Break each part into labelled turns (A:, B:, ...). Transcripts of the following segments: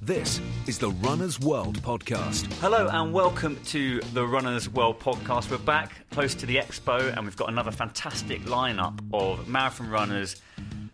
A: This is the Runner's World podcast.
B: Hello and welcome to the Runners World podcast. We're back close to the expo and we've got another fantastic lineup of marathon runners,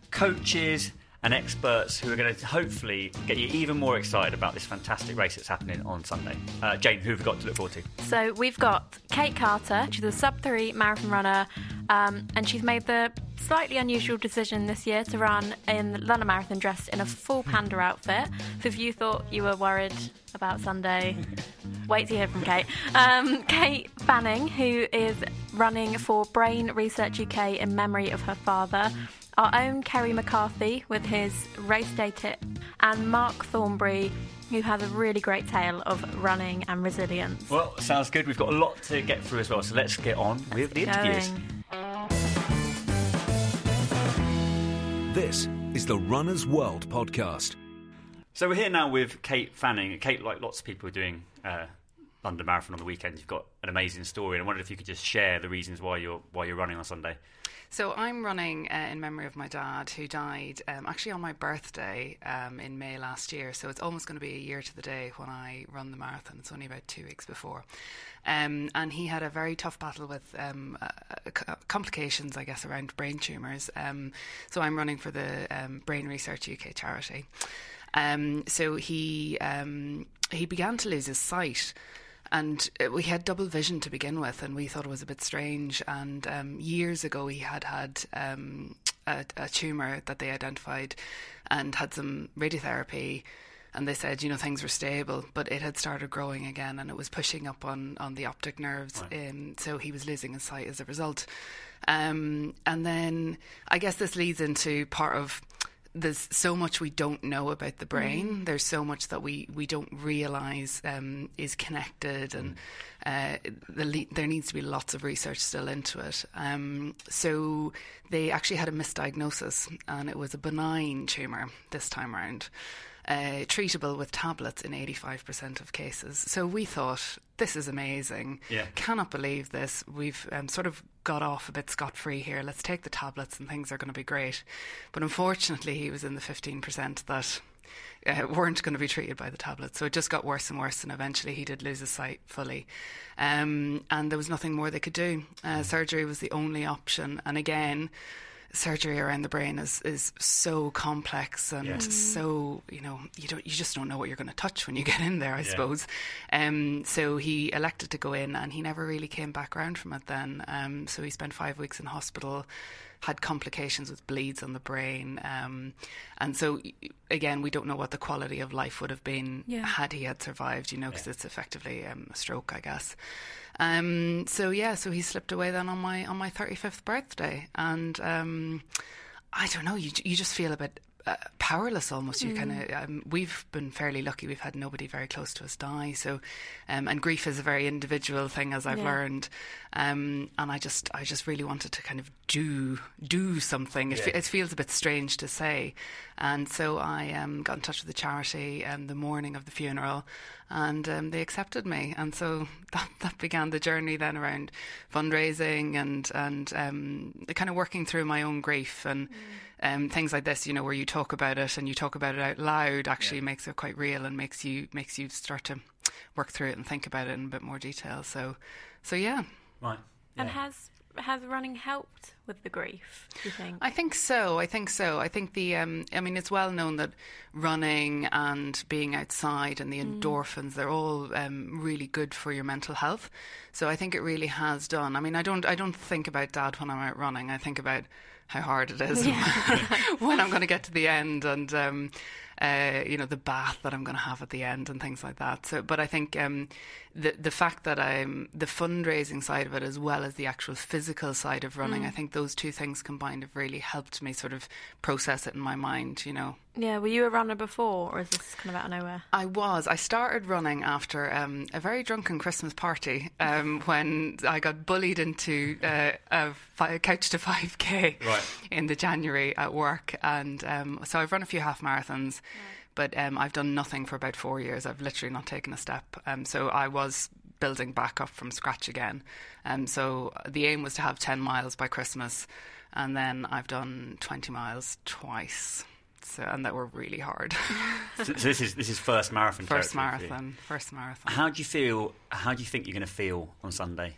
B: coaches, and experts who are going to hopefully get you even more excited about this fantastic race that's happening on Sunday. Uh, Jane, who have we got to look forward to?
C: So we've got Kate Carter. She's a sub three marathon runner, um, and she's made the slightly unusual decision this year to run in the London Marathon dressed in a full panda outfit. So if you thought you were worried about Sunday, wait to hear from Kate. Um, Kate Fanning, who is running for Brain Research UK in memory of her father our own Kerry McCarthy with his race day tip, and Mark Thornberry, who has a really great tale of running and resilience.
B: Well, sounds good. We've got a lot to get through as well, so let's get on with the interviews.
A: This is the Runner's World podcast.
B: So we're here now with Kate Fanning. Kate, like lots of people are doing uh, London Marathon on the weekend, you've got an amazing story, and I wondered if you could just share the reasons why you're why you're running on Sunday.
D: So I'm running uh, in memory of my dad, who died um, actually on my birthday um, in May last year. So it's almost going to be a year to the day when I run the marathon. It's only about two weeks before. Um, and he had a very tough battle with um, uh, uh complications, I guess, around brain tumours. Um, so I'm running for the um, Brain Research UK charity. so he he began to lose his sight and uh, we had double vision to begin with, and we thought it was a bit strange. And um, years ago, he had had um, a, a tumor that they identified, and had some radiotherapy. And they said, you know, things were stable, but it had started growing again, and it was pushing up on, on the optic nerves. Right. Um, so he was losing his sight as a result. Um, and then I guess this leads into part of there's so much we don't know about the brain. Mm. There's so much that we, we don't realize um, is connected, and uh, the le- there needs to be lots of research still into it. Um, so they actually had a misdiagnosis, and it was a benign tumor this time around uh, treatable with tablets in 85% of cases. So we thought, this is amazing.
B: Yeah.
D: Cannot believe this. We've um, sort of got off a bit scot free here. Let's take the tablets and things are going to be great. But unfortunately, he was in the 15% that. Uh, weren't going to be treated by the tablets. So it just got worse and worse, and eventually he did lose his sight fully. Um, and there was nothing more they could do. Uh, mm. surgery was the only option. And again, surgery around the brain is is so complex and yeah. so you know you don't you just don't know what you're going to touch when you get in there I yeah. suppose um, so he elected to go in and he never really came back around from it then um, so he spent 5 weeks in hospital had complications with bleeds on the brain. Um, and so, again, we don't know what the quality of life would have been yeah. had he had survived, you know, because yeah. it's effectively um, a stroke, I guess. Um, so yeah, so he slipped away then on my on my thirty fifth birthday, and um, I don't know, you you just feel a bit uh, powerless almost. You mm. kind of um, we've been fairly lucky. We've had nobody very close to us die. So, um, and grief is a very individual thing, as I've yeah. learned. Um, and I just I just really wanted to kind of do do something. It, yeah. it feels a bit strange to say, and so I um, got in touch with the charity um, the morning of the funeral, and um, they accepted me. And so that, that began the journey then around fundraising and and um, kind of working through my own grief and. Mm um, things like this, you know, where you talk about it and you talk about it out loud, actually yeah. makes it quite real and makes you makes you start to work through it and think about it in a bit more detail. So, so yeah.
B: Right.
C: Yeah. And has has running helped with the grief? Do you think?
D: I think so. I think so. I think the. Um, I mean, it's well known that running and being outside and the endorphins they're all um, really good for your mental health. So I think it really has done. I mean, I don't. I don't think about dad when I'm out running. I think about how hard it is when I'm going to get to the end and. Um, uh, you know the bath that I'm going to have at the end and things like that. So, but I think um, the the fact that I'm the fundraising side of it as well as the actual physical side of running, I think those two things combined have really helped me sort of process it in my mind. You know,
C: yeah, were you a runner before, or is this kind of out of nowhere?
D: I was. I started running after um, a very drunken Christmas party um, when I got bullied into uh, a fi- couch to 5K
B: Right.
D: in the January at work. And um, so I've run a few half marathons, but um, I've done nothing for about four years. I've literally not taken a step. Um, so I was building back up from scratch again. Um, so the aim was to have 10 miles by Christmas. And then I've done 20 miles twice. So, and that were really hard.
B: so, so this is this is first marathon.
D: First
B: territory for you.
D: marathon. First marathon.
B: How do you feel? How do you think you're going to feel on Sunday?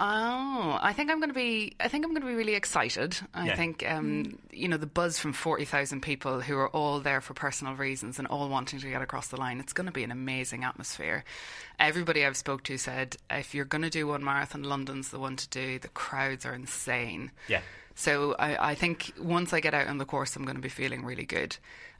D: Oh, I think I'm going to be. I think I'm going to be really excited. I
B: Yeah.
D: think, um, you know, the buzz from forty thousand people who are all there for personal reasons and all wanting to get across the line. It's going to be an amazing atmosphere. Everybody I've spoke to said if you're going to do one marathon, London's the one to do. The crowds are insane.
B: Yeah.
D: So I, I think once I get out on the course, I'm going to be feeling really good.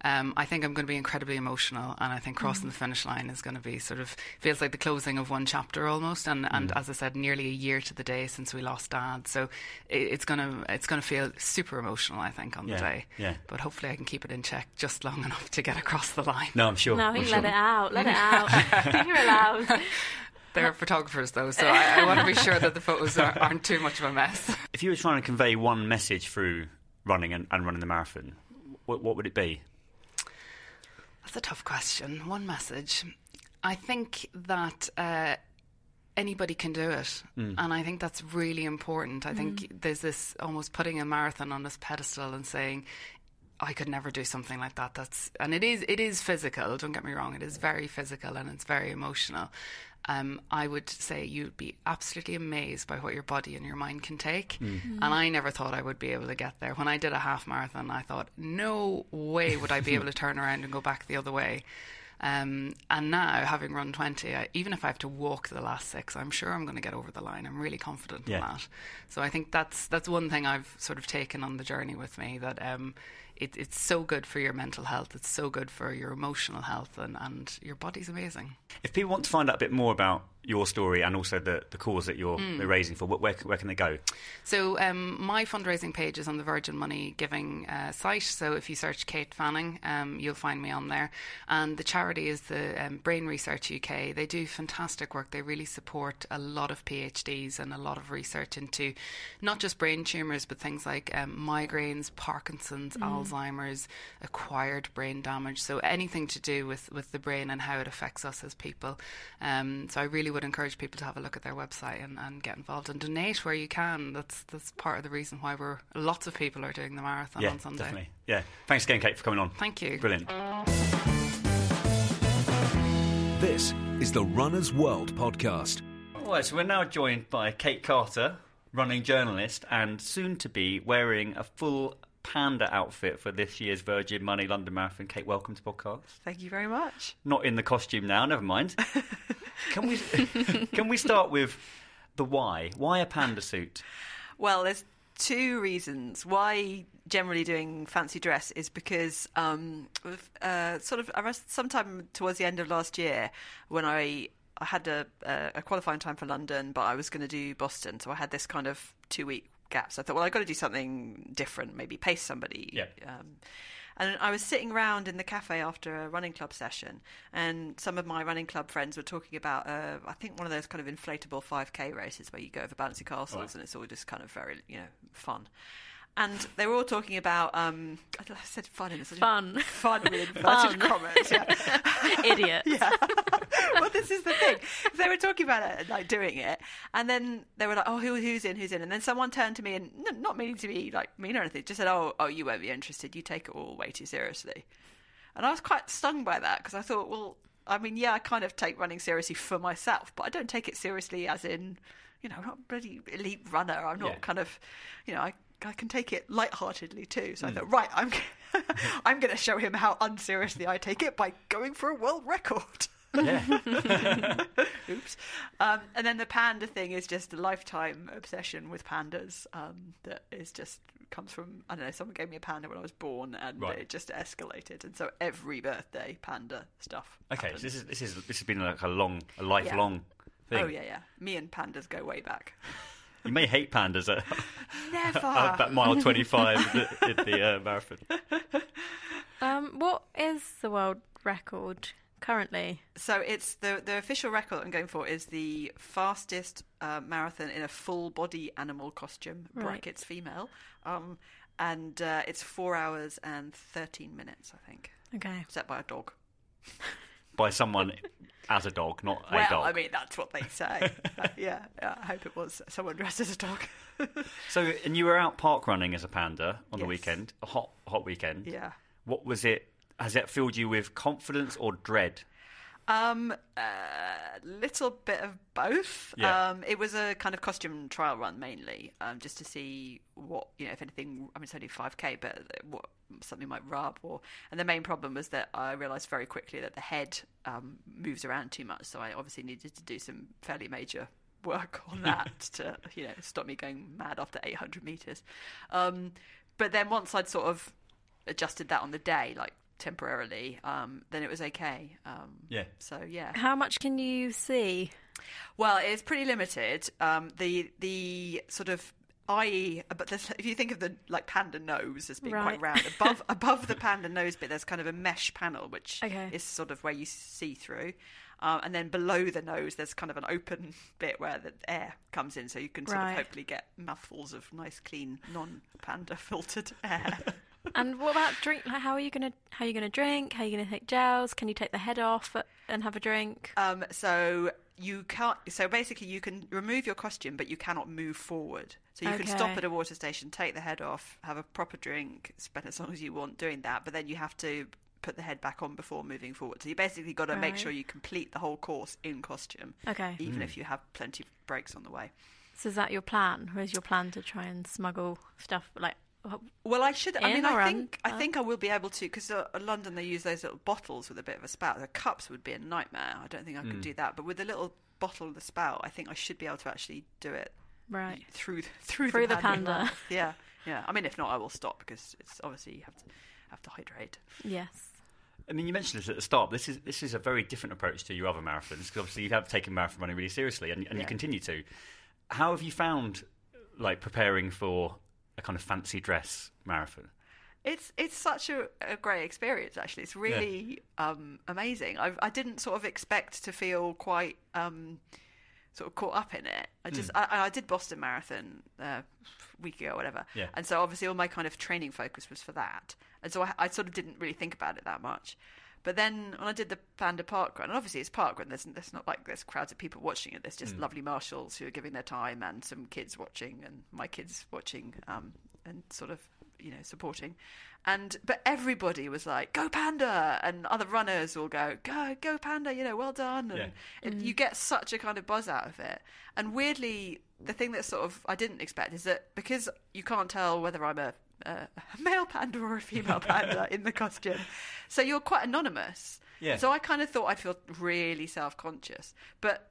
D: Um, I think I'm going to be incredibly emotional, and I think crossing the finish line is going to be sort of feels like the closing of one chapter almost. And, and as I said, nearly a year to the day since we lost Dad, so it, it's going to it's going to feel super emotional. I think on
B: Yeah,
D: the day.
B: yeah.
D: But hopefully, I can keep it in check just long enough to get across the line.
B: No, I'm sure.
C: No,
B: I'm
C: he
B: sure.
C: let it out. Let it out. You're allowed.
D: They're photographers though, so I, I want to be sure that the photos are, aren't too much of a mess.
B: If you were trying to convey one message through running and, and running the marathon, what, what would it be?
D: That's a tough question. One message. I think that uh, anybody can do it. And I think that's really important. I think there's this almost putting a marathon on this pedestal and saying, I could never do something like that. That's and it is it is physical. Don't get me wrong. It is very physical and it's very emotional. Um, I would say you'd be absolutely amazed by what your body and your mind can take. And I never thought I would be able to get there. When I did a half marathon, I thought, no way would I be able to turn around and go back the other way. Um, and now, having run 20, I, even if I have to walk the last six, I'm sure I'm going to get over the line. I'm really confident
B: Yeah.
D: in that. So I think that's that's one thing I've sort of taken on the journey with me that um, it, it's so good for your mental health. It's so good for your emotional health, and, and your body's amazing.
B: If people want to find out a bit more about your story and also the, the cause that you're
D: Mm.
B: raising for, where, where can they go?
D: So um, my fundraising page is on the Virgin Money Giving uh, site. So if you search Kate Fanning, um, you'll find me on there. And the charity is the um, Brain Research UK. They do fantastic work. They really support a lot of PhDs and a lot of research into not just brain tumours, but things like um, migraines, Parkinson's, Alzheimer's, acquired brain damage. So anything to do with, with the brain and how it affects us as people. Um, so I really would encourage people to have a look at their website and, and get involved and donate where you can. That's that's part of the reason why we're lots of people are doing the marathon
B: yeah,
D: on Sunday.
B: definitely. Yeah. Thanks again, Kate, for coming on.
D: Thank you.
B: Brilliant.
A: This is the Runner's World podcast.
B: All right, so we're now joined by Kate Carter, running journalist, and soon to be wearing a full panda outfit for this year's Virgin Money London Marathon. Kate, welcome to podcast.
E: Thank you very much.
B: Not in the costume now, never mind. can we can we start with the why? Why a panda suit?
E: Well, there's two reasons why generally doing fancy dress is because um, uh, sort of sometime towards the end of last year when I I had a, a qualifying time for London, but I was going to do Boston, so I had this kind of two week gap. So I thought, well, I've got to do something different, maybe pace somebody.
B: Yeah.
E: Um, and I was sitting around in the cafe after a running club session, and some of my running club friends were talking about, uh, I think, one of those kind of inflatable 5k races where you go over bouncy castles,
B: Right.
E: and it's all just kind of very, you know, fun. And they were all talking about, um, I said fun in a sort of
C: Fun.
E: fun with
C: Fun.
E: commas. Yeah.
C: Idiot.
E: Yeah. well, this is the thing. They were talking about it, like doing it, and then they were like, "Oh, who, who's in? Who's in?" And then someone turned to me and n- not meaning to be like mean or anything, just said, "Oh, oh, you won't be interested. You take it all way too seriously." And I was quite stung by that because I thought, well, I mean, yeah, I kind of take running seriously for myself, but I don't take it seriously as in. you know, I'm not a bloody elite runner. I'm not
B: Yeah.
E: kind of, you know, I I can take it lightheartedly too. So I
B: Mm.
E: thought, right, I'm I'm going to show him how unseriously I take it by going for a world record.
B: Yeah.
E: Oops. Um, and then the panda thing is just a lifetime obsession with pandas um, that is just comes from I don't know. Someone gave me a panda when I was born, and
B: Right.
E: it just escalated. And so every birthday, panda stuff.
B: Okay, so this is this is this has been like a long, a lifelong thing.
E: Oh yeah, yeah. Me and pandas go way back.
B: You may hate pandas at,
E: Never.
B: at about mile twenty-five in the, in the uh, marathon.
C: Um, what is the world record currently?
E: So it's the the official record I'm going for is the fastest uh, marathon in a full body animal costume,
C: Right.
E: brackets female, um, and uh, it's four hours and thirteen minutes, I think,
C: Okay.
E: set by a dog.
B: by someone as a dog, not a
E: well,
B: dog.
E: I mean that's what they say. Uh, yeah, yeah, I hope it was someone dressed as a dog.
B: So, and you were out park running as a panda on the weekend, a hot, hot weekend.
E: yeah.
B: What was it? Has it filled you with confidence or dread?
E: Um, a little bit of both.
B: Yeah.
E: Um, it was a kind of costume trial run mainly, um, just to see what you know, if anything. I mean, it's only five k, but what something might rub. Or and the main problem was that I realised very quickly that the head um, moves around too much, so I obviously needed to do some fairly major work on that to you know stop me going mad after 800 meters. Um, but then once I'd sort of adjusted that on the day, like temporarily, um, then it was okay. Um,
B: Yeah.
E: So yeah.
C: How much can you see?
E: Well, it's pretty limited. Um, the the sort of eye, but if you think of the like panda nose as being
C: Right.
E: quite round, above above the panda nose bit, there's kind of a mesh panel which
C: Okay.
E: is sort of where you see through. Um, and then below the nose, there's kind of an open bit where the air comes in, so you can sort
C: Right.
E: of hopefully get mouthfuls of nice, clean, non-panda filtered air.
C: And what about drink? Like, how are you gonna how are you gonna drink? How are you gonna take gels? Can you take the head off and have a drink?
E: Um, so you can't. So basically, you can remove your costume, but you cannot move forward. So you can stop at a water station, take the head off, have a proper drink, spend as long as you want doing that. But then you have to put the head back on before moving forward. So you basically got to make sure you complete the whole course in costume,
C: Okay.
E: even if you have plenty of breaks on the way.
C: So is that your plan? Or is your plan to try and smuggle stuff like?
E: Well, I should. I mean, I
C: on?
E: think I
C: Uh.
E: think I will be able to because uh, in London they use those little bottles with a bit of a spout. The cups would be a nightmare. I don't think I could do that. But with the little bottle of the spout, I think I should be able to actually do it
C: Right.
E: through through,
C: Through the
E: the
C: panda.
E: mouth. Yeah, yeah. I mean, if not, I will stop because it's obviously you have to have to hydrate.
C: Yes.
B: I mean, you mentioned this at the start. This is this is a very different approach to your other marathons because obviously you have taken marathon running really seriously, and, and you continue to. How have you found like preparing for a kind of fancy dress marathon?
E: It's it's such a, a great experience. Actually, it's really um, amazing. I, I didn't sort of expect to feel quite um, sort of caught up in it. I just I, I did Boston Marathon uh, a week ago, or whatever.
B: Yeah.
E: And so obviously all my kind of training focus was for that, and so I, I sort of didn't really think about it that much. But then when I did the Panda Park Run, and obviously it's park run, there's, there's not like there's crowds of people watching it. There's just lovely marshals who are giving their time, and some kids watching, and my kids watching, um, and sort of you know supporting. And but everybody was like, "Go Panda!" and other runners will go, "Go, go Panda!" You know, well done. And it, you get such a kind of buzz out of it. And weirdly, the thing that sort of I didn't expect is that because you can't tell whether I'm a Uh, a male panda or a female panda in the costume. So you're quite anonymous.
B: Yeah.
E: So I kind of thought I'd feel really self conscious. But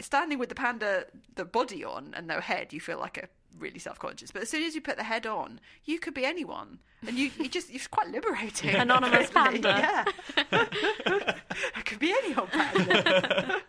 E: standing with the panda, the body on and no head, you feel like a really self conscious. But as soon as you put the head on, you could be anyone. And you, you just, it's quite liberating.
C: Anonymous
E: really.
C: panda.
E: Yeah. it could be any old panda.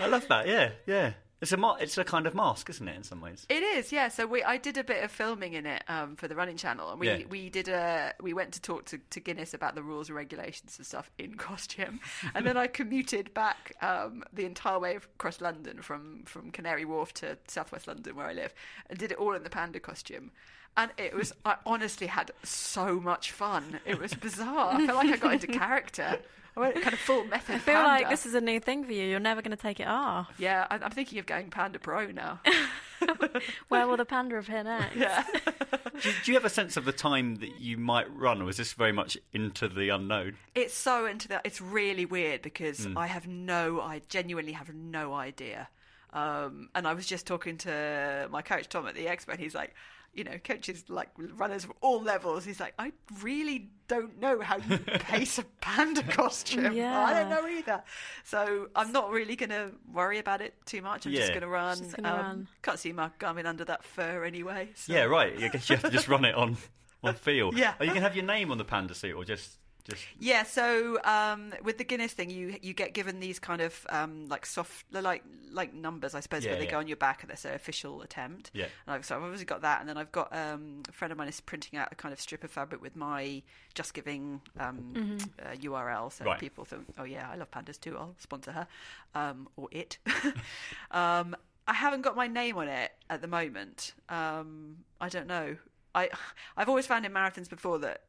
B: I love that. Yeah, yeah. It's a ma- it's a kind of mask, isn't it? In some ways.
E: It is, yeah. So we, I did a bit of filming in it um, for the running channel, and we,
B: Yeah.
E: we did a, we went to talk to, to Guinness about the rules and regulations and stuff in costume, and then I commuted back um, the entire way across London from from Canary Wharf to Southwest London where I live, and did it all in the panda costume. And it was, I honestly had so much fun. It was bizarre. I felt like I got into character. I went kind of full method.
C: I feel
E: panda.
C: like this is a new thing for you. You're never going to take it off.
E: Yeah, I- I'm thinking of going Panda Pro now.
C: Where will the panda appear next?
E: Yeah.
B: Do, do you have a sense of the time that you might run, or is this very much into the unknown?
E: It's so into that. It's really weird because I have no, I genuinely have no idea. Um, and I was just talking to my coach Tom at the expo, and he's like, you know, coaches like runners of all levels. He's like, I really don't know how you pace a panda costume.
C: Yeah.
E: I don't know either. So I'm not really going to worry about it too much. I'm just going to run.
C: Just gonna
E: Um,
C: run.
E: Can't see Mark Garmin under that fur anyway. So.
B: Yeah, right. I guess you have to just run it on on feel.
E: Yeah.
B: Or you can have your name on the panda suit, or just just.
E: Yeah, so um, with the Guinness thing, you you get given these kind of um, like soft, like like numbers, I suppose,
B: Yeah,
E: where they
B: yeah.
E: go on your back and they say official attempt.
B: Yeah.
E: And I've, so I've obviously got that, and then I've got um, a friend of mine is printing out a kind of strip of fabric with my Just Giving um, uh, URL, so
B: Right.
E: people think, oh yeah, I love pandas too. I'll sponsor her um, or it. um, I haven't got my name on it at the moment. Um, I don't know. I, I've always found in marathons before that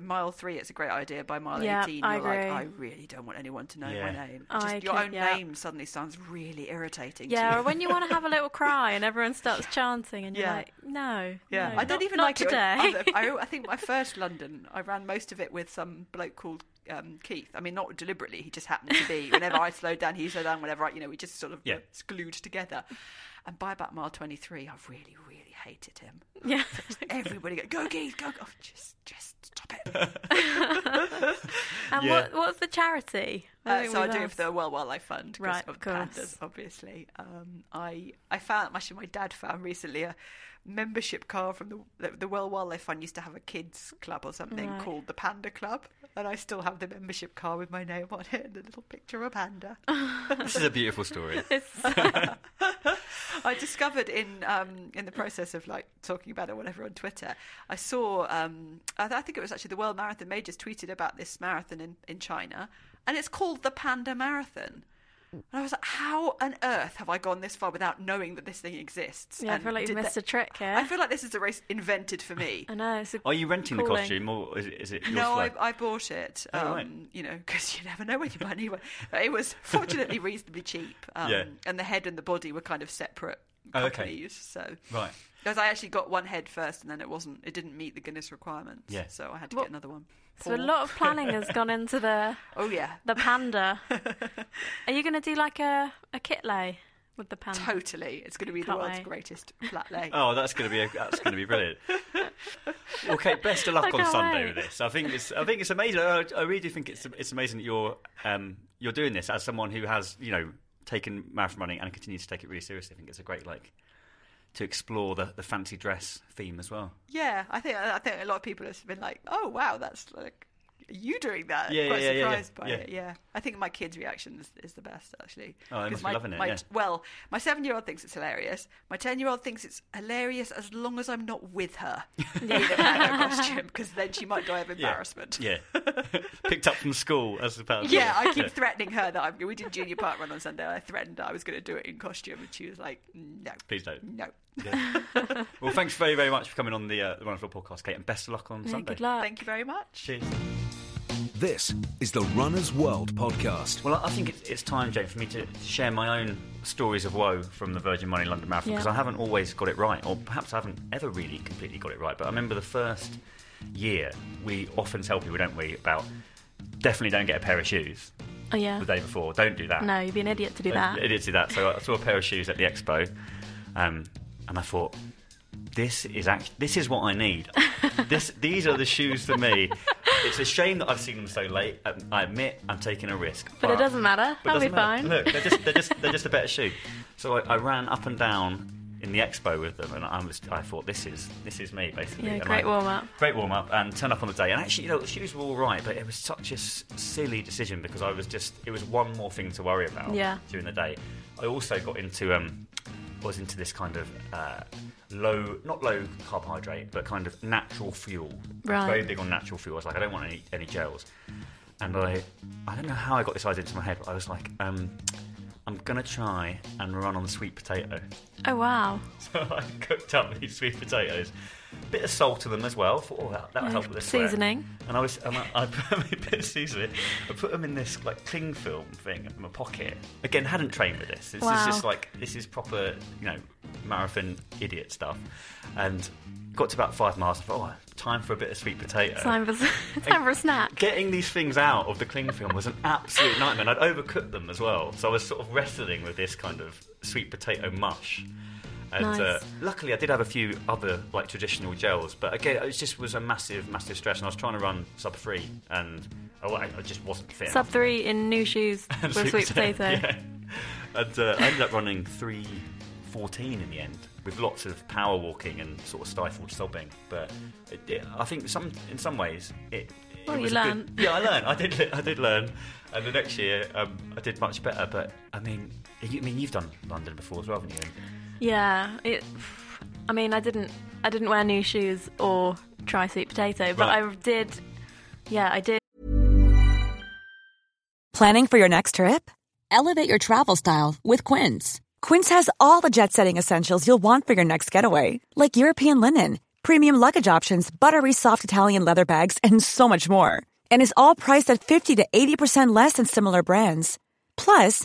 E: mile three it's a great idea. By mile
C: Yeah,
E: eighteen,
C: I
E: you're like,
C: agree.
E: I really don't want anyone to know
B: Yeah.
E: my name.
C: I
E: Just your
C: could-
E: own
C: yeah.
E: name suddenly sounds really irritating.
C: Yeah,
E: to
C: or when you want to have a little cry and everyone starts chanting and you're
E: Yeah.
C: like, no.
E: Yeah,
C: no,
E: I don't
C: not-
E: even
C: not
E: like
C: today.
E: it. when- I, I think my first London, I ran most of it with some bloke called um, Keith. I mean, not deliberately. He just happened to be. Whenever I slowed down, he slowed down. Whenever I, you know, we just sort of
B: Yeah.
E: glued together. And by about mile twenty-three, I really, really hated him.
C: yeah.
E: Everybody go, go Keith, go, go. Just, just stop it.
C: And
B: Yeah.
C: what what's the charity?
E: Uh, so I
C: we've
E: do it for the World Wildlife Fund,
C: Right,
E: of
C: of
E: the pandas, obviously. Um, I I found actually my dad found recently a membership card from the the, the World Wildlife Fund used to have a kids club or something
C: Right.
E: called the Panda Club, and I still have the membership card with my name on it and a little picture of a panda.
B: This is a beautiful story.
E: I discovered in um, in the process of like talking about it or whatever on Twitter, I saw um, I, th- I think it was actually the World Marathon Majors tweeted about this marathon in, in China, and it's called the Panda Marathon. And I was like, how on earth have I gone this far without knowing that this thing exists?
C: Yeah, I feel like you've missed
E: that-
C: a trick here.
E: I feel like this is a race invented for me.
C: I know. It's a
B: Are you renting the costume, or is it, is it your
E: No, I. I bought it.
B: Oh,
E: Um,
B: right.
E: You know, because you never know when you buy a new one. It was fortunately reasonably cheap. Um,
B: Yeah.
E: And the head and the body were kind of separate
B: Oh, okay.
E: So
B: Right.
E: because I actually got one head first, and then it wasn't. It didn't meet the Guinness requirements.
B: Yeah.
E: So I had to
C: Well,
E: get another one.
C: So a lot of planning has gone into the
E: Oh yeah.
C: the panda. Are you going to do like a a kit lay with the panda?
E: Totally, it's going to be the
C: Can't
E: world's
C: wait.
E: greatest flat lay.
B: Oh, that's going to be a, that's going to be brilliant. Okay, best of luck on Sunday
C: wait.
B: with this. I think it's I think it's amazing. I, I really do think it's it's amazing that you're um, you're doing this as someone who has you know taken marathon running and continues to take it really seriously. I think it's a great like to explore the, the fancy dress theme as well.
E: Yeah, I think I think a lot of people have been like, "Oh wow, that's like." Are you doing that?
B: Yeah,
E: Quite
B: yeah, yeah, yeah,
E: surprised by
B: yeah.
E: it. Yeah, I think my kids' reaction is, is the best actually.
B: Oh, they must be loving it,
E: my-
B: yeah.
E: Well, my seven-year-old thinks it's hilarious. My ten-year-old thinks it's hilarious as long as I'm not with her in a panda costume, because then she might die of embarrassment.
B: Yeah, picked up from school as opposed.
E: Yeah, I keep threatening her that I'm. We did junior park run on Sunday. I threatened I was going to do it in costume, and she was like, "No,
B: Please don't.
E: no."
B: Yeah. well, thanks very very much for coming on the uh, the Wonderful podcast, Kate, and best of luck on
C: Yeah,
B: Sunday.
C: good luck.
E: Thank you very much.
B: Cheers.
A: This is the Runner's World podcast.
B: Well, I think it's, it's time, Jane, for me to share my own stories of woe from the Virgin Money London Marathon
C: Yeah.
B: because I haven't always got it right, or perhaps I haven't ever really completely got it right. But I remember the first year, we often tell people, don't we, about definitely don't get a pair of shoes
C: Oh yeah.
B: the day before. Don't do that.
C: No, you'd be an idiot to do that.
B: Idiots do that. So I saw a pair of shoes at the expo, um, and I thought, this is act- this is what I need. this these are the shoes for me. It's a shame that I've seen them so late. Um, I admit I'm taking a risk,
C: But it doesn't matter.
B: but
C: That'll be
B: matter.
C: fine.
B: Look, they're just they're just they're just a better shoe. So I, I ran up and down in the expo with them, and I was I thought this is this is me basically.
C: Yeah,
B: And
C: great
B: I-
C: warm up.
B: Great warm up and turn up on the day. And actually, you know, the shoes were all right, but it was such a s- silly decision because I was just, it was one more thing to worry about
C: Yeah.
B: during the day. I also got into, um, was into this kind of uh, low, not low carbohydrate, but kind of natural fuel.
C: Right.
B: Very big on natural fuel. I was like, I don't want any, any gels. And I, I don't know how I got this idea into my head, but I was like, um, I'm going to try and run on the sweet potato.
C: Oh wow.
B: So I cooked up these sweet potatoes, bit of salt in them as well. Thought, oh, that, that'll help with the sweat.
C: seasoning.
B: And I was, and I, I put a bit of seasoning. I put them in this like cling film thing in my pocket. Again, hadn't trained with this. This is just like this is proper, you know, marathon idiot stuff, and got to about five miles. I thought, oh, time for a bit of sweet potato.
C: Time for, time for a snack.
B: Getting these things out of the cling film was an absolute nightmare. And I'd overcooked them as well, so I was sort of wrestling with this kind of sweet potato mush. And uh, luckily, I did have a few other like traditional gels, but again, it just was a massive, massive stress. And I was trying to run sub three, and oh, I, I just wasn't fit.
C: Sub three in new shoes with sweet potato.
B: Yeah. And uh, I ended up running three fourteen in the end, with lots of power walking and sort of stifled sobbing. But it, it, I think some in some ways it. it
C: Well, you
B: was good-
C: learn.
B: yeah, I learned. I did. I did learn. And the next year, um, I did much better. But I mean, you, I mean, you've done London before as well, haven't you?
C: Yeah, it. I mean, I didn't. I didn't wear new shoes or try sweet potato, but
B: Right.
C: I did. Yeah, I did.
F: Planning for your next trip?
G: Elevate your travel style with Quince.
F: Quince has all the jet setting essentials you'll want for your next getaway, like European linen, premium luggage options, buttery soft Italian leather bags, and so much more. And is all priced at 50 to 80% less than similar brands. Plus,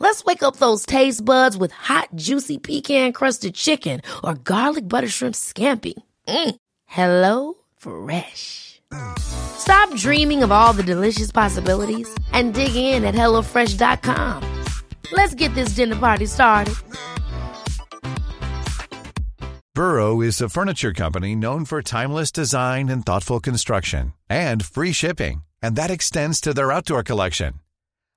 G: Let's wake up those taste buds with hot, juicy pecan-crusted chicken or garlic butter shrimp scampi. Mm. Hello Fresh. Stop dreaming of all the delicious possibilities and dig in at HelloFresh.com. Let's get this dinner party started.
H: Burrow is a furniture company known for timeless design and thoughtful construction and free shipping, and that extends to their outdoor collection.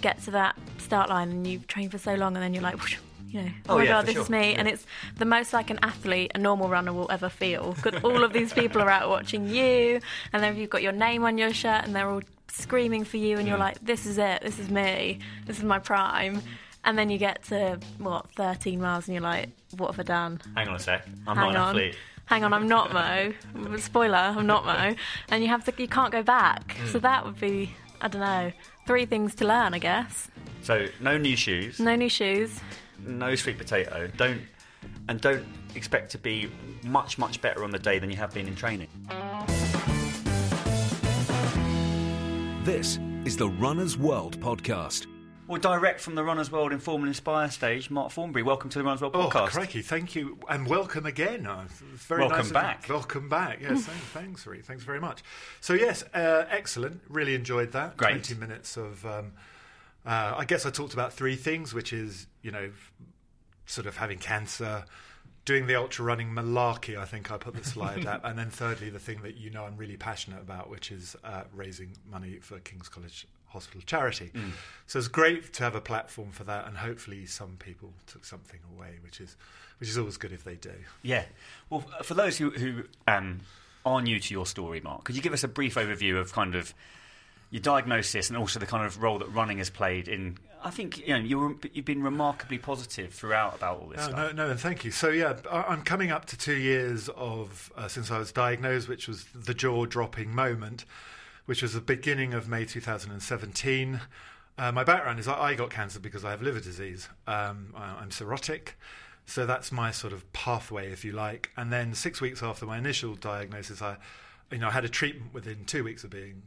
C: get to that start line and you've trained for so long and then you're like, you know, oh,
B: Oh,
C: my
B: yeah,
C: god, this
B: sure.
C: is me.
B: Yeah.
C: And it's the most like an athlete a normal runner will ever feel. Because all of these people are out watching you and then you've got your name on your shirt and they're all screaming for you and you're like, this is it, this is me, this is my prime. And then you get to, what, 13 miles and you're like, what have I done?
B: Hang on a sec. I'm
C: hang
B: not an
C: on,
B: athlete.
C: hang on, I'm not Mo. Spoiler, I'm not Mo. And you have to, you can't go back.
B: Hmm.
C: So that would be, I don't know, three things to learn, I guess.
B: So no new shoes.
C: No new shoes.
B: no sweet potato. Don't and don't expect to be much much better on the day than you have been in training.
A: This is the Runner's World podcast.
B: Well, direct from the Runners World Inform and Inspire stage, Mark Thornberry. Welcome to the Runners World
I: Oh,
B: podcast.
I: crikey, thank you, and welcome again. Uh, very
B: Welcome
I: nice of
B: back.
I: Welcome back. Yes, thanks, thanks, Ree. Thanks very much. So, yes, uh, excellent. Really enjoyed that.
B: Great.
I: 20 minutes of, um, uh, I guess I talked about three things, which is, you know, sort of having cancer, doing the ultra running malarkey, I think I put the slide up. and then thirdly, the thing that you know I'm really passionate about, which is uh, raising money for King's College Hospital charity. So it's great to have a platform for that, and hopefully some people took something away, which is which is always good if they do.
B: Yeah. Well, for those who, who um, are new to your story, Mark, could you give us a brief overview of kind of your diagnosis and also the kind of role that running has played in? I think you know you were, you've been remarkably positive throughout about all this
I: No,
B: stuff.
I: no, no, and thank you. So yeah, I'm coming up to two years of uh, since I was diagnosed, which was the jaw-dropping moment, which was the beginning of May 2017. Uh, my background is I, got cancer because I have liver disease. Um, I, I'm cirrhotic, so that's my sort of pathway, if you like. And then six weeks after my initial diagnosis, I, you know, I had a treatment within two weeks of being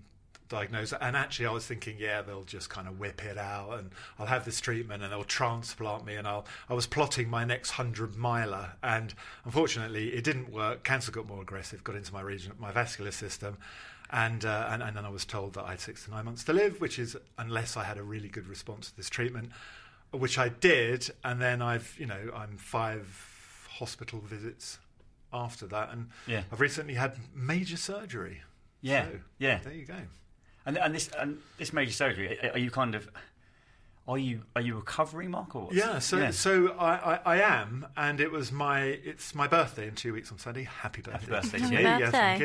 I: diagnosed. And actually, I was thinking, yeah, they'll just kind of whip it out, and I'll have this treatment, and they'll transplant me, and I'll. I was plotting my next hundred miler, and unfortunately, it didn't work. Cancer got more aggressive, got into my region, my vascular system. And, uh, and and then I was told that I had six to nine months to live, which is unless I had a really good response to this treatment, which I did. And then I've you know I'm five hospital visits after that, and
B: Yeah.
I: I've recently had major surgery.
B: Yeah,
I: So,
B: yeah.
I: There you go.
B: And, and this and this major surgery, are you kind of are you are you recovering, Mark? Or what's-
I: Yeah, so so I, I, I am, and it was my it's my birthday in two weeks on Sunday. Happy birthday!
B: Happy birthday to
C: Happy
B: you.
I: Yes, thank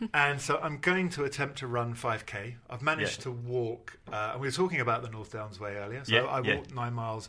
I: you. and so I'm going to attempt to run 5k. I've managed
B: Yeah.
I: to walk, uh, and we were talking about the North Downs Way earlier. So
B: Yeah,
I: I
B: yeah.
I: walked nine miles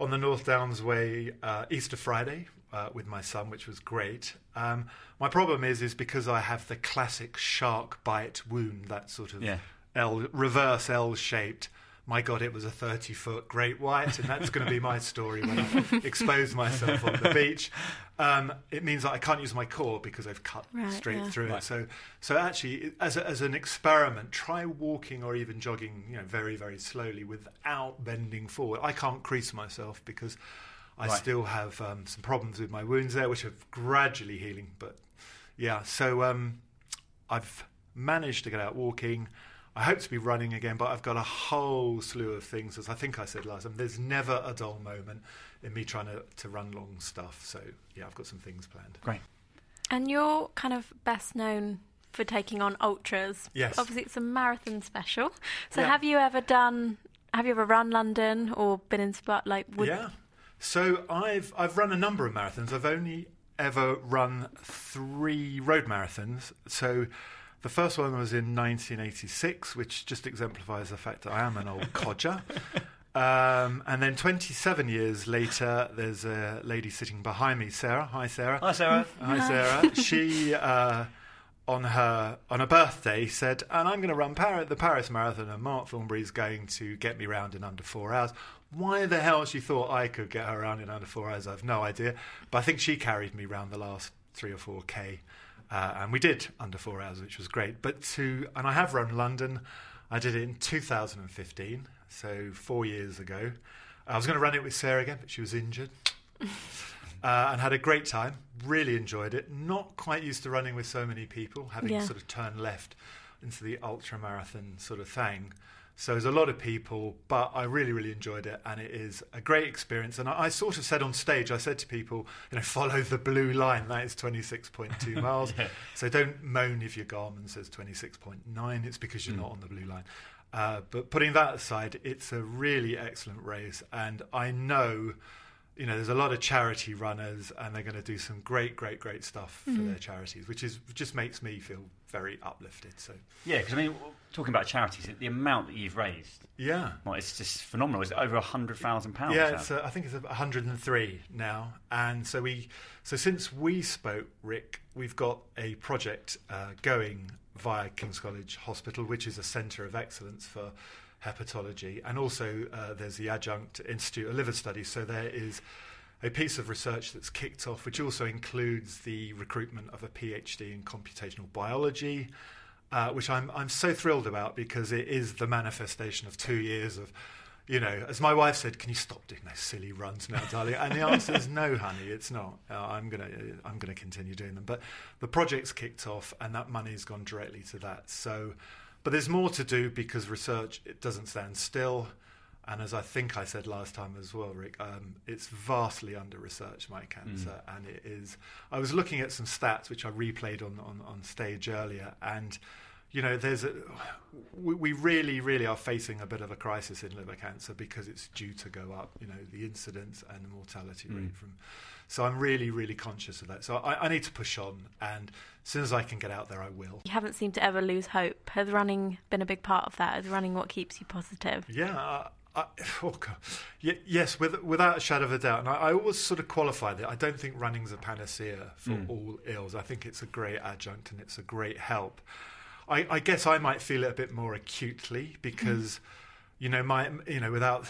I: on the North Downs Way uh, Easter Friday uh, with my son, which was great. Um, my problem is, is because I have the classic shark bite wound, that sort of
B: Yeah.
I: L reverse L shaped. My God, it was a 30 foot great white, and that's going to be my story when I expose myself on the beach. Um, it means that I can't use my core because I've cut
C: Right,
I: straight
C: yeah.
I: through
B: Right.
I: it. So, so actually, as, a, as an experiment, try walking or even jogging, you know, very, very slowly without bending forward. I can't crease myself because I
B: Right.
I: still have um, some problems with my wounds there, which are gradually healing. But yeah, so um, I've managed to get out walking. I hope to be running again, but I've got a whole slew of things. As I think I said last time, there's never a dull moment in me trying to, to run long stuff. So yeah, I've got some things planned.
B: Great.
C: And you're kind of best known for taking on ultras.
I: Yes.
C: Obviously, it's a marathon special. So,
I: Yeah.
C: have you ever done? Have you ever run London or been inspired? Like, would,
I: Yeah. So I've I've run a number of marathons. I've only ever run three road marathons. So the first one was in 1986, which just exemplifies the fact that I am an old codger. Um, and then 27 years later, there's a lady sitting behind me, Sarah. Hi, Sarah.
B: Hi, Sarah.
I: Hi, Sarah. she, uh, on her on her birthday, said, "And I'm going to run Paris, the Paris Marathon, and Mark Thornberry's going to get me round in under four hours." Why the hell she thought I could get her around in under four hours, I've no idea. But I think she carried me round the last three or four k, uh, and we did under four hours, which was great. But to and I have run London. I did it in 2015, so four years ago. I was going to run it with Sarah again, but she was injured uh, and had a great time. Really enjoyed it. Not quite used to running with so many people, having
C: Yeah.
I: sort of turned left into the ultra marathon sort of thing. So there's a lot of people, but I really, really enjoyed it, and it is a great experience. And I, I sort of said on stage, I said to people, you know, follow the blue line. That is 26.2 miles. So don't moan if your Garmin says 26.9. It's because you're not on the blue line. Uh, but putting that aside, it's a really excellent race, and I know you know, there's a lot of charity runners, and they're going to do some great, great, great stuff for their charities, which is just makes me feel very uplifted. So,
B: Yeah, because I mean, talking about charities, the amount that you've raised,
I: yeah,
B: well, it's just phenomenal. Is it over a hundred thousand pounds?
I: yeah, it's uh, I think it's 103 now, and so we, so since we spoke, Rick, we've got a project uh, going via King's College Hospital, which is a centre of excellence for hepatology, and also uh, there's the Adjunct Institute of Liver Studies. So there is a piece of research that's kicked off, which also includes the recruitment of a PhD in computational biology, uh, which I'm I'm so thrilled about because it is the manifestation of two years of. You know, as my wife said, can you stop doing those silly runs now, darling? And the answer is no, honey, it's not. Uh, I'm gonna, I'm gonna continue doing them. But the project's kicked off, and that money's gone directly to that. So, but there's more to do because research it doesn't stand still. And as I think I said last time as well, Rick, um, it's vastly under researched my cancer, and it is. I was looking at some stats which I replayed on on, on stage earlier, and you know, there's a, we, we really, really are facing a bit of a crisis in liver cancer because it's due to go up. You know, the incidence and the mortality rate mm. from. So I'm really, really conscious of that. So I, I need to push on, and as soon as I can get out there, I will.
C: You haven't seemed to ever lose hope. Has running been a big part of that? Is running what keeps you positive?
I: Yeah. I, I, oh God. Ye- yes, with, without a shadow of a doubt. And I, I always sort of qualify that. I don't think running's a panacea for mm. all ills. I think it's a great adjunct and it's a great help. I, I guess I might feel it a bit more acutely because, you know, my you know, without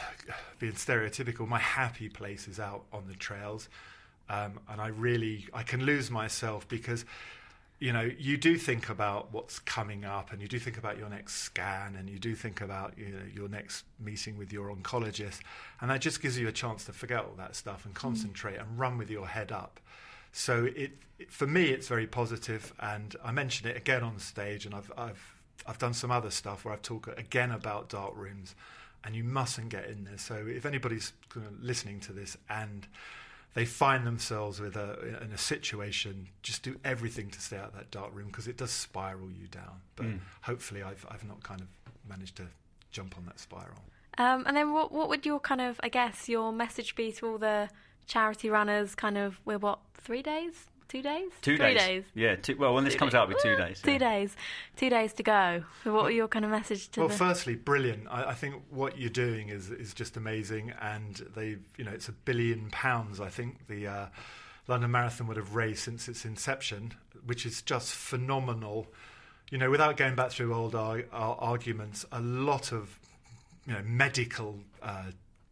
I: being stereotypical, my happy place is out on the trails, um, and I really I can lose myself because you know, you do think about what's coming up, and you do think about your next scan, and you do think about you know your next meeting with your oncologist, and that just gives you a chance to forget all that stuff and concentrate and run with your head up. So it, it for me, it's very positive, and I mentioned it again on stage, and I've I've I've done some other stuff where I've talked again about dark rooms, and you mustn't get in there. So if anybody's listening to this and they find themselves with a in a situation, just do everything to stay out of that dark room because it does spiral you down. But
B: Mm.
I: hopefully, I've I've not kind of managed to jump on that spiral.
C: Um, and then what what would your kind of I guess your message be to all the charity runners? Kind of we're what three days, two days,
B: Two
C: three
B: days.
C: days.
B: Yeah. Two, well, when this comes out, it'll be two days.
C: Two
B: yeah.
C: days, two days to go. So what were your kind of message to
I: Well,
C: the?
I: firstly, brilliant. I, I think what you're doing is is just amazing, and they, you know, it's a billion pounds. I think the uh, London Marathon would have raised since its inception, which is just phenomenal. You know, without going back through old ar- ar- arguments, a lot of you know medical uh,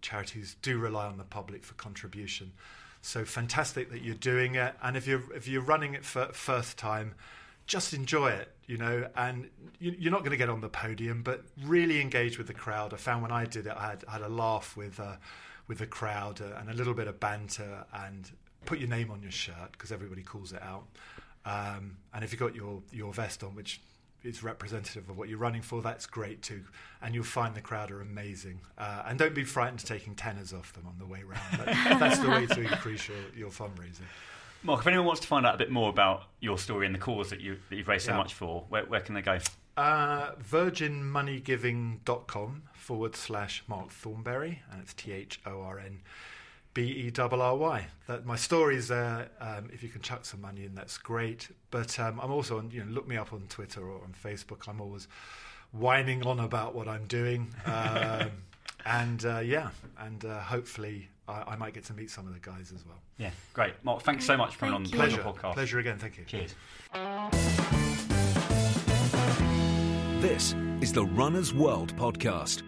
I: charities do rely on the public for contribution. So fantastic that you're doing it, and if you're if you're running it for first time, just enjoy it, you know. And you, you're not going to get on the podium, but really engage with the crowd. I found when I did it, I had, had a laugh with uh, with the crowd uh, and a little bit of banter, and put your name on your shirt because everybody calls it out. Um, and if you've got your your vest on, which is representative of what you're running for, that's great too. And you'll find the crowd are amazing. Uh, and don't be frightened of taking tenners off them on the way round. That, that's the way to increase your, your fundraising.
B: Mark, if anyone wants to find out a bit more about your story and the cause that, you, that you've raised so much for, where, where can they go?
I: Uh, virginmoneygiving.com forward slash Mark Thornberry, and it's T H O R N B E R R Y. That my story's there. Um, if you can chuck some money in, that's great. But um, I'm also on. You know, look me up on Twitter or on Facebook. I'm always whining on about what I'm doing. Um, and uh, yeah, and uh, hopefully I, I might get to meet some of the guys as well.
B: Yeah, great. Mark, thanks so much for coming on the.
I: Pleasure,
B: podcast.
I: pleasure again. Thank you.
B: Cheers.
A: This is the Runner's World podcast.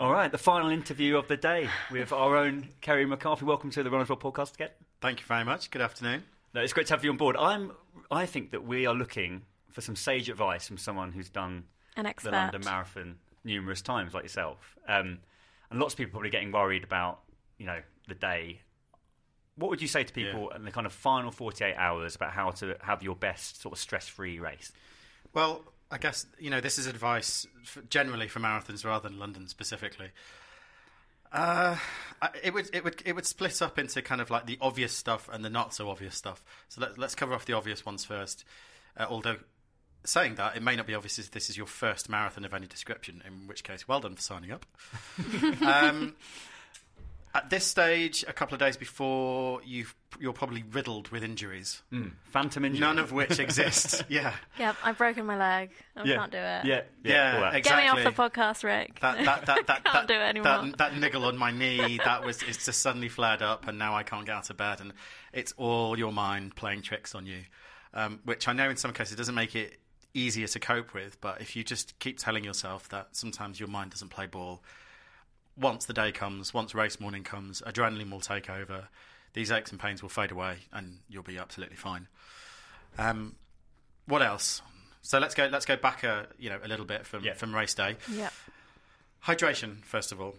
B: All right, the final interview of the day with our own Kerry McCarthy. Welcome to the Runners World podcast again.
J: Thank you very much. Good afternoon.
B: No, it's great to have you on board. I'm. I think that we are looking for some sage advice from someone who's done
C: An
B: the. London Marathon numerous times, like yourself. Um, and lots of people probably getting worried about, you know, the day. What would you say to people in the kind of final 48 hours about how to have your best sort of stress-free race?
J: Well, I guess you know this is advice generally for marathons rather than London specifically. Uh, it would it would it would split up into kind of like the obvious stuff and the not so obvious stuff. So let, let's cover off the obvious ones first. Uh, although saying that, it may not be obvious if this is your first marathon of any description. In which case, well done for signing up. um, at this stage, a couple of days before, you've, you're probably riddled with injuries,
B: Phantom injuries,
J: none of which exist. yeah.
C: Yeah, I've broken my leg. I
B: yeah.
C: can't do it.
B: Yeah, yeah,
J: Yeah,
B: all that.
J: ex-
C: Get me off the podcast, Rick.
J: that that that that,
C: Can't
J: that,
C: do it anymore.
J: that that niggle on my knee that was it's just suddenly flared up and now I can't get out of bed and it's all your mind playing tricks on you um, which I know in some cases doesn't make it easier to cope with but if you just keep telling yourself that sometimes your mind doesn't play ball once the day comes once race morning comes adrenaline will take over these aches and pains will fade away and you'll be absolutely fine um, what else so let's go let's go back a you know a little bit from
B: Yeah.
J: from race day
C: Yep.
J: Hydration, first of all.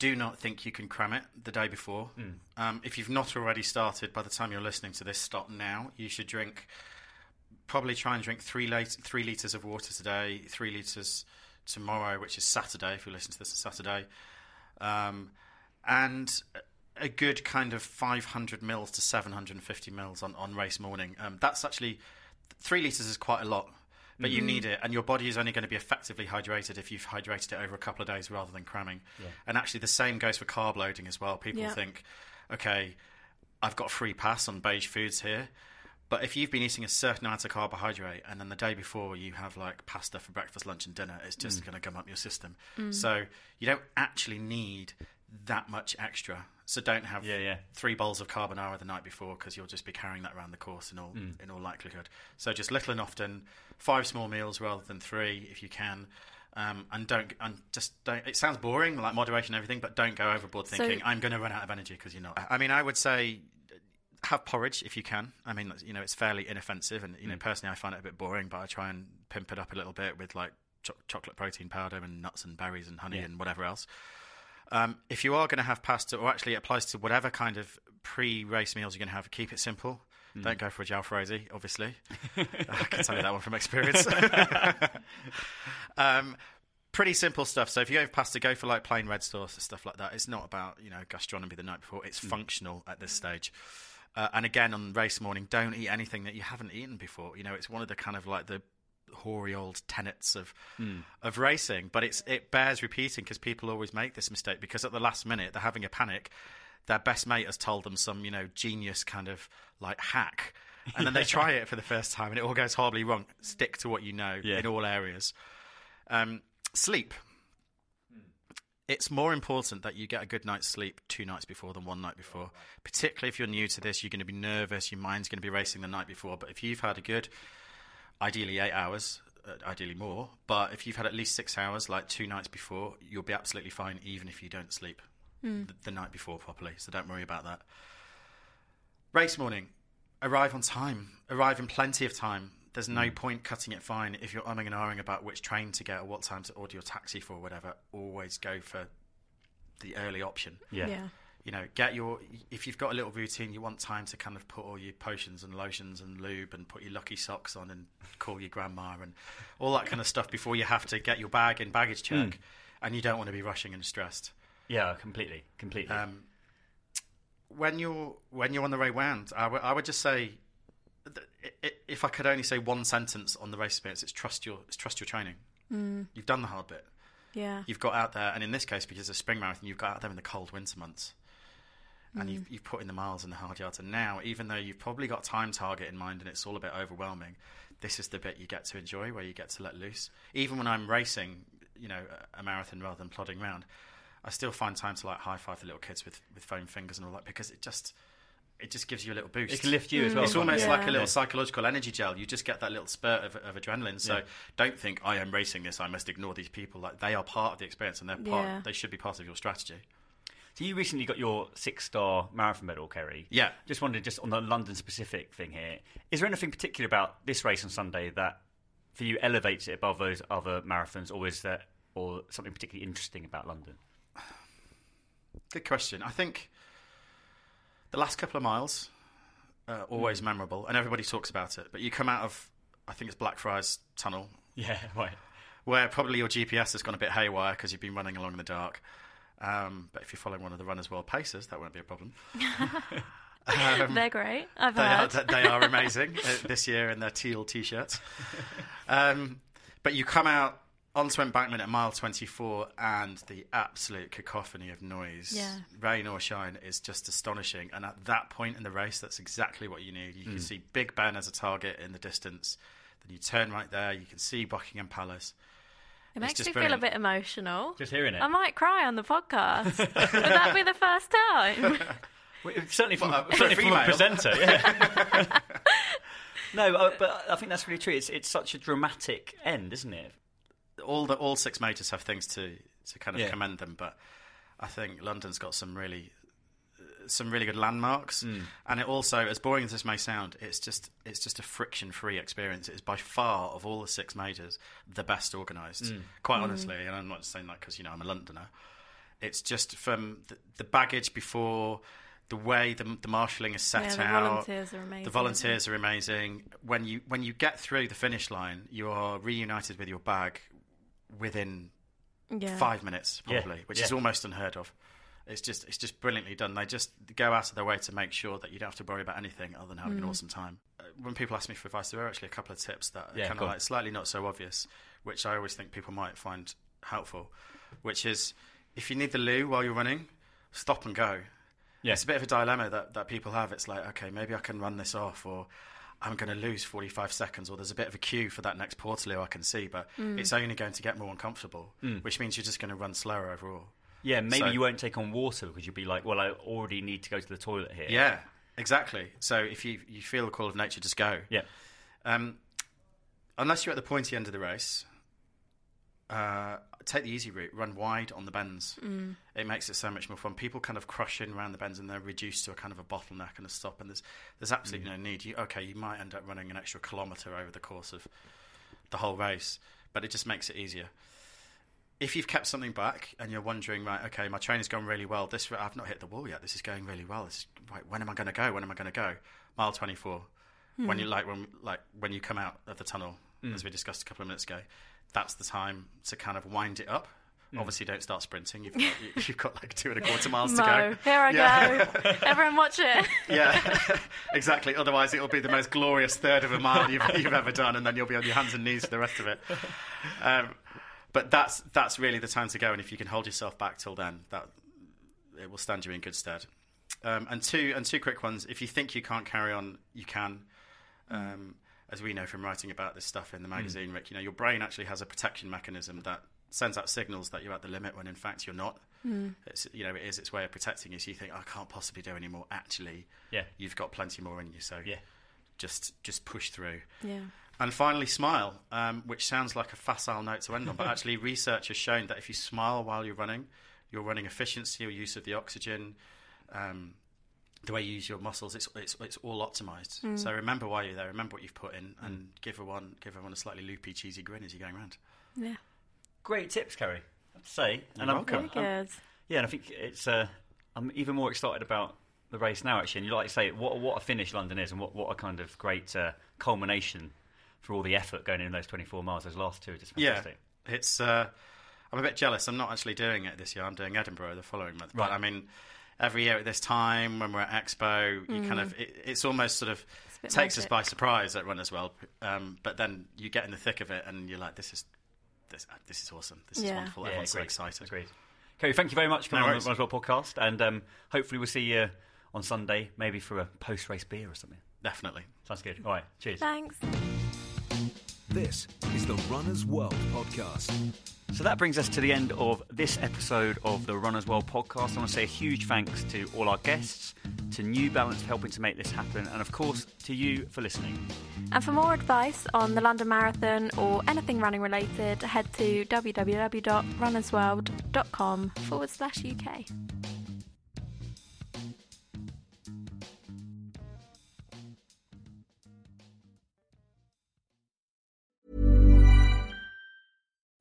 J: Do not think you can cram it the day before. Um, if you've not already started, by the time you're listening to this, stop now. You should drink, probably try and drink three, lit- three litres of water today, three litres tomorrow, which is Saturday, if you listen to this on Saturday. Um, and a good kind of 500 mils to 750 mils on, on race morning. Um, that's actually, three litres is quite a lot but you need it, and your body is only going to be effectively hydrated if you've hydrated it over a couple of days rather than cramming. And actually, the same goes for carb loading as well. People
C: Yeah.
J: think, okay, I've got a free pass on beige foods here. But if you've been eating a certain amount of carbohydrate and then the day before you have like pasta for breakfast, lunch, and dinner, it's just going to gum up your system. So you don't actually need that much extra. So don't have
B: Yeah, yeah.
J: three bowls of carbonara the night before because you'll just be carrying that around the course in all
B: Mm.
J: in all likelihood. So just little and often, five small meals rather than three if you can. Um, and don't and just don't. It sounds boring, like moderation and everything, but don't go overboard
C: So-
J: thinking I'm going to run out of energy because you're not. I mean, I would say have porridge if you can. I mean, you know, it's fairly inoffensive, and you know, mm. personally, I find it a bit boring, but I try and pimp it up a little bit with like cho- chocolate protein powder and nuts and berries and honey
B: Yeah.
J: and whatever else. Um, if you are going to have pasta, or actually it applies to whatever kind of pre-race meals you're going to have, keep it simple. Mm. Don't go for a jalfrezi, obviously. Uh, I can tell you that one from experience. um, pretty simple stuff. So if you go for pasta, go for like plain red sauce and stuff like that. It's not about you know gastronomy the night before. It's mm. functional at this stage. Uh, and again, on race morning, don't eat anything that you haven't eaten before. You know, it's one of the kind of like the hoary old tenets of of racing. But it's it bears repeating because people always make this mistake because at the last minute they're having a panic. Their best mate has told them some you know genius kind of like hack, and then they try it for the first time and it all goes horribly wrong. Stick to what you know
B: Yeah.
J: in all areas. Um, sleep. It's more important that you get a good night's sleep two nights before than one night before. Particularly if you're new to this, you're going to be nervous, your mind's going to be racing the night before. But if you've had a good, ideally eight hours, uh, ideally more, but if you've had at least six hours, like two nights before, you'll be absolutely fine, even if you don't sleep the, the night before properly. So don't worry about that. Race morning, arrive on time, arrive in plenty of time. There's no point cutting it fine if you're umming and ahhing about which train to get or what time to order your taxi for or whatever. Always go for the early option.
B: Yeah.
C: Yeah.
J: You know, get your if you've got a little routine, you want time to kind of put all your potions and lotions and lube and put your lucky socks on and call your grandma and all that kind of stuff before you have to get your bag in baggage check, and you don't want to be rushing and stressed.
B: Yeah, completely, completely.
J: Um, when you're when you're on the way round, I would- just say, that i- i- if I could only say one sentence on the race experience, it's trust your it's trust your training. Mm. You've done the hard bit.
C: Yeah.
J: You've got out there, and in this case, because of spring marathon, you've got out there in the cold winter months, and mm. you've you've put in the miles and the hard yards. And now, even though you've probably got time target in mind, and it's all a bit overwhelming, this is the bit you get to enjoy, where you get to let loose. Even when I'm racing, you know, a a marathon rather than plodding around, I still find time to like high five the little kids with with foam fingers and all that because it just it just gives you a little boost.
B: it can lift you as mm. well.
J: It's almost
B: it?
J: like a little psychological energy gel. You just get that little spurt of, of adrenaline. So
B: Yeah.
J: don't think I am racing this. I must ignore these people. Like they are part of the experience, and they're part.
C: Yeah.
J: They should be part of your strategy.
B: So you recently got your six-star marathon medal, Kerry.
J: Yeah.
B: Just wondered, just on the London-specific thing here, is there anything particular about this race on Sunday that, for you, elevates it above those other marathons, or is there, or something particularly interesting about London?
J: Good question. I think the last couple of miles uh, always memorable, and everybody talks about it. But you come out of, I think it's Blackfriars Tunnel,
B: Yeah, right.
J: where probably your GPS has gone a bit haywire because you've been running along in the dark. Um, but if you're following one of the runners' world paces, that won't be a problem.
C: They're great. I've
J: They are, they are amazing uh, this year in their teal t-shirts. Um, but you come out onto embankment at mile 24 and the absolute cacophony of noise,
C: Yeah.
J: rain or shine, is just astonishing. And at that point in the race, that's exactly what you need. You can see Big Ben as a target in the distance. Then you turn right there, you can see Buckingham Palace.
C: It makes
J: just
C: me feel a
J: brilliant.
C: bit emotional.
B: Just hearing it.
C: I might cry on the podcast. Would that be the first time?
B: Well, certainly from,
J: Well, uh,
B: certainly
J: for a
B: from a
J: female.
B: presenter, yeah. no, uh, but I think that's really true. It's it's such a dramatic end, isn't it?
J: All the all six majors have things to to kind of
B: Yeah.
J: commend them, but I think London's got some really some really good landmarks,
B: Hmm.
J: and it also, as boring as this may sound, it's just it's just a friction free experience. It is by far of all the six majors the best organised.
B: Hmm.
J: Quite honestly, and I'm not saying that because you know I'm a Londoner. It's just from the, the baggage before. The way the, the marshalling is set
C: Yeah, the
J: out,
C: volunteers are amazing,
J: The volunteers are amazing. When you when you get through the finish line, you are reunited with your bag within
C: yeah.
J: five minutes
B: Yeah,
J: probably, which
B: yeah.
J: is almost unheard of. It's just it's just brilliantly done. They just go out of their way to make sure that you don't have to worry about anything other than having an awesome time. Uh, When people ask me for advice, there are actually a couple of tips that are
B: Yeah,
J: kind of
B: on.
J: like slightly not so obvious, which I always think people might find helpful. Which is if you need the loo while you're running, stop and go.
B: Yeah.
J: It's a bit of a dilemma that, that people have. It's like, okay, maybe I can run this off, or I'm going to lose 45 seconds, or there's a bit of a queue for that next Portaloo I can see, but it's only going to get more uncomfortable, which means you're just going to run slower overall.
B: Yeah, maybe
J: So-
B: you won't take on water because you'll be like, well, I already need to go to the toilet here.
J: Yeah, exactly. So if you you feel the call of nature, just go.
B: Yeah.
J: Um, unless you're at the pointy end of the race, uh, take the easy route. Run wide on the bends. Mm. It makes it so much more fun. People kind of crush in around the bends and they're reduced to a kind of a bottleneck and a stop. And there's there's absolutely mm. no need. You okay? You might end up running an extra kilometre over the course of the whole race, but it just makes it easier. If you've kept something back and you're wondering, right, okay, my training's gone really well. This I've not hit the wall yet. This is going really well. This is, right, when am I going to go? When am I going to go? Mile 24. When hmm. you like when like when you come out of the tunnel, mm. as we discussed a couple of minutes ago, that's the time to kind of wind it up.
B: Hmm.
J: Obviously, don't start sprinting. You've got, you- you've got like two and a quarter miles
C: Mo,
J: to go.
C: here I
J: Yeah.
C: go. Everyone watch it.
J: Yeah, exactly. Otherwise, it'll be the most glorious third of a mile you've, you've ever done, and then you'll be on your hands and knees for the rest of it. Um, but that's that's really the time to go, and if you can hold yourself back till then, that it will stand you in good stead. Um, and two and two quick ones. If you think you can't carry on, you can. Um, as we know from writing about this stuff in the magazine, Rick, you know your brain actually has a protection mechanism that sends out signals that you're at the limit when in fact you're not. It's, you know, it is its way of protecting you. So you think, I can't possibly do any more. Actually,
B: Yeah.
J: you've got plenty more in you. So
B: Yeah.
J: just just push through.
C: Yeah.
J: And finally, smile, um, which sounds like a facile note to end on, but actually, research has shown that if you smile while you're running, your running efficiency or use of the oxygen, um, the way you use your muscles, it's it's, it's all optimized. So remember why you're there, remember what you've put in, and give everyone give everyone a slightly loopy, cheesy grin as you're going around.
C: Yeah.
B: Great tips, Kerry. I have to say.
J: You're
B: I'm-
J: welcome.
C: Very
B: I'm- Yeah, and I think it's. Uh, I'm even more excited about the race now. Actually, and you like to say what what a finish London is, and what what a kind of great uh, culmination for all the effort going in those 24 miles. Those last two are just fantastic.
J: Yeah, it's. Uh, I'm a bit jealous. I'm not actually doing it this year. I'm doing Edinburgh the following month.
B: Right.
J: But I mean, every year at this time when we're at Expo, you kind of it, it's almost sort of
C: Mm. a bit
J: takes us by surprise at Runners World. Um, but then you get in the thick of it and you're like, this is this this is awesome. This is wonderful.
B: Yeah,
J: Everyone's so excited.
B: Agreed. Kerry, thank you very much for
J: No
B: being on the Runners World podcast, and um, hopefully we'll see you on Sunday, maybe for a post-race beer or something.
J: Definitely.
B: Sounds good. All right, cheers.
C: Thanks.
A: This is the Runner's World podcast.
B: So that brings us to the end of this episode of the Runners World podcast. I want to say a huge thanks to all our guests, to New Balance for helping to make this happen, and of course to you for listening.
C: And for more advice on the London Marathon or anything running related, head to www.runnersworld.com forward slash UK.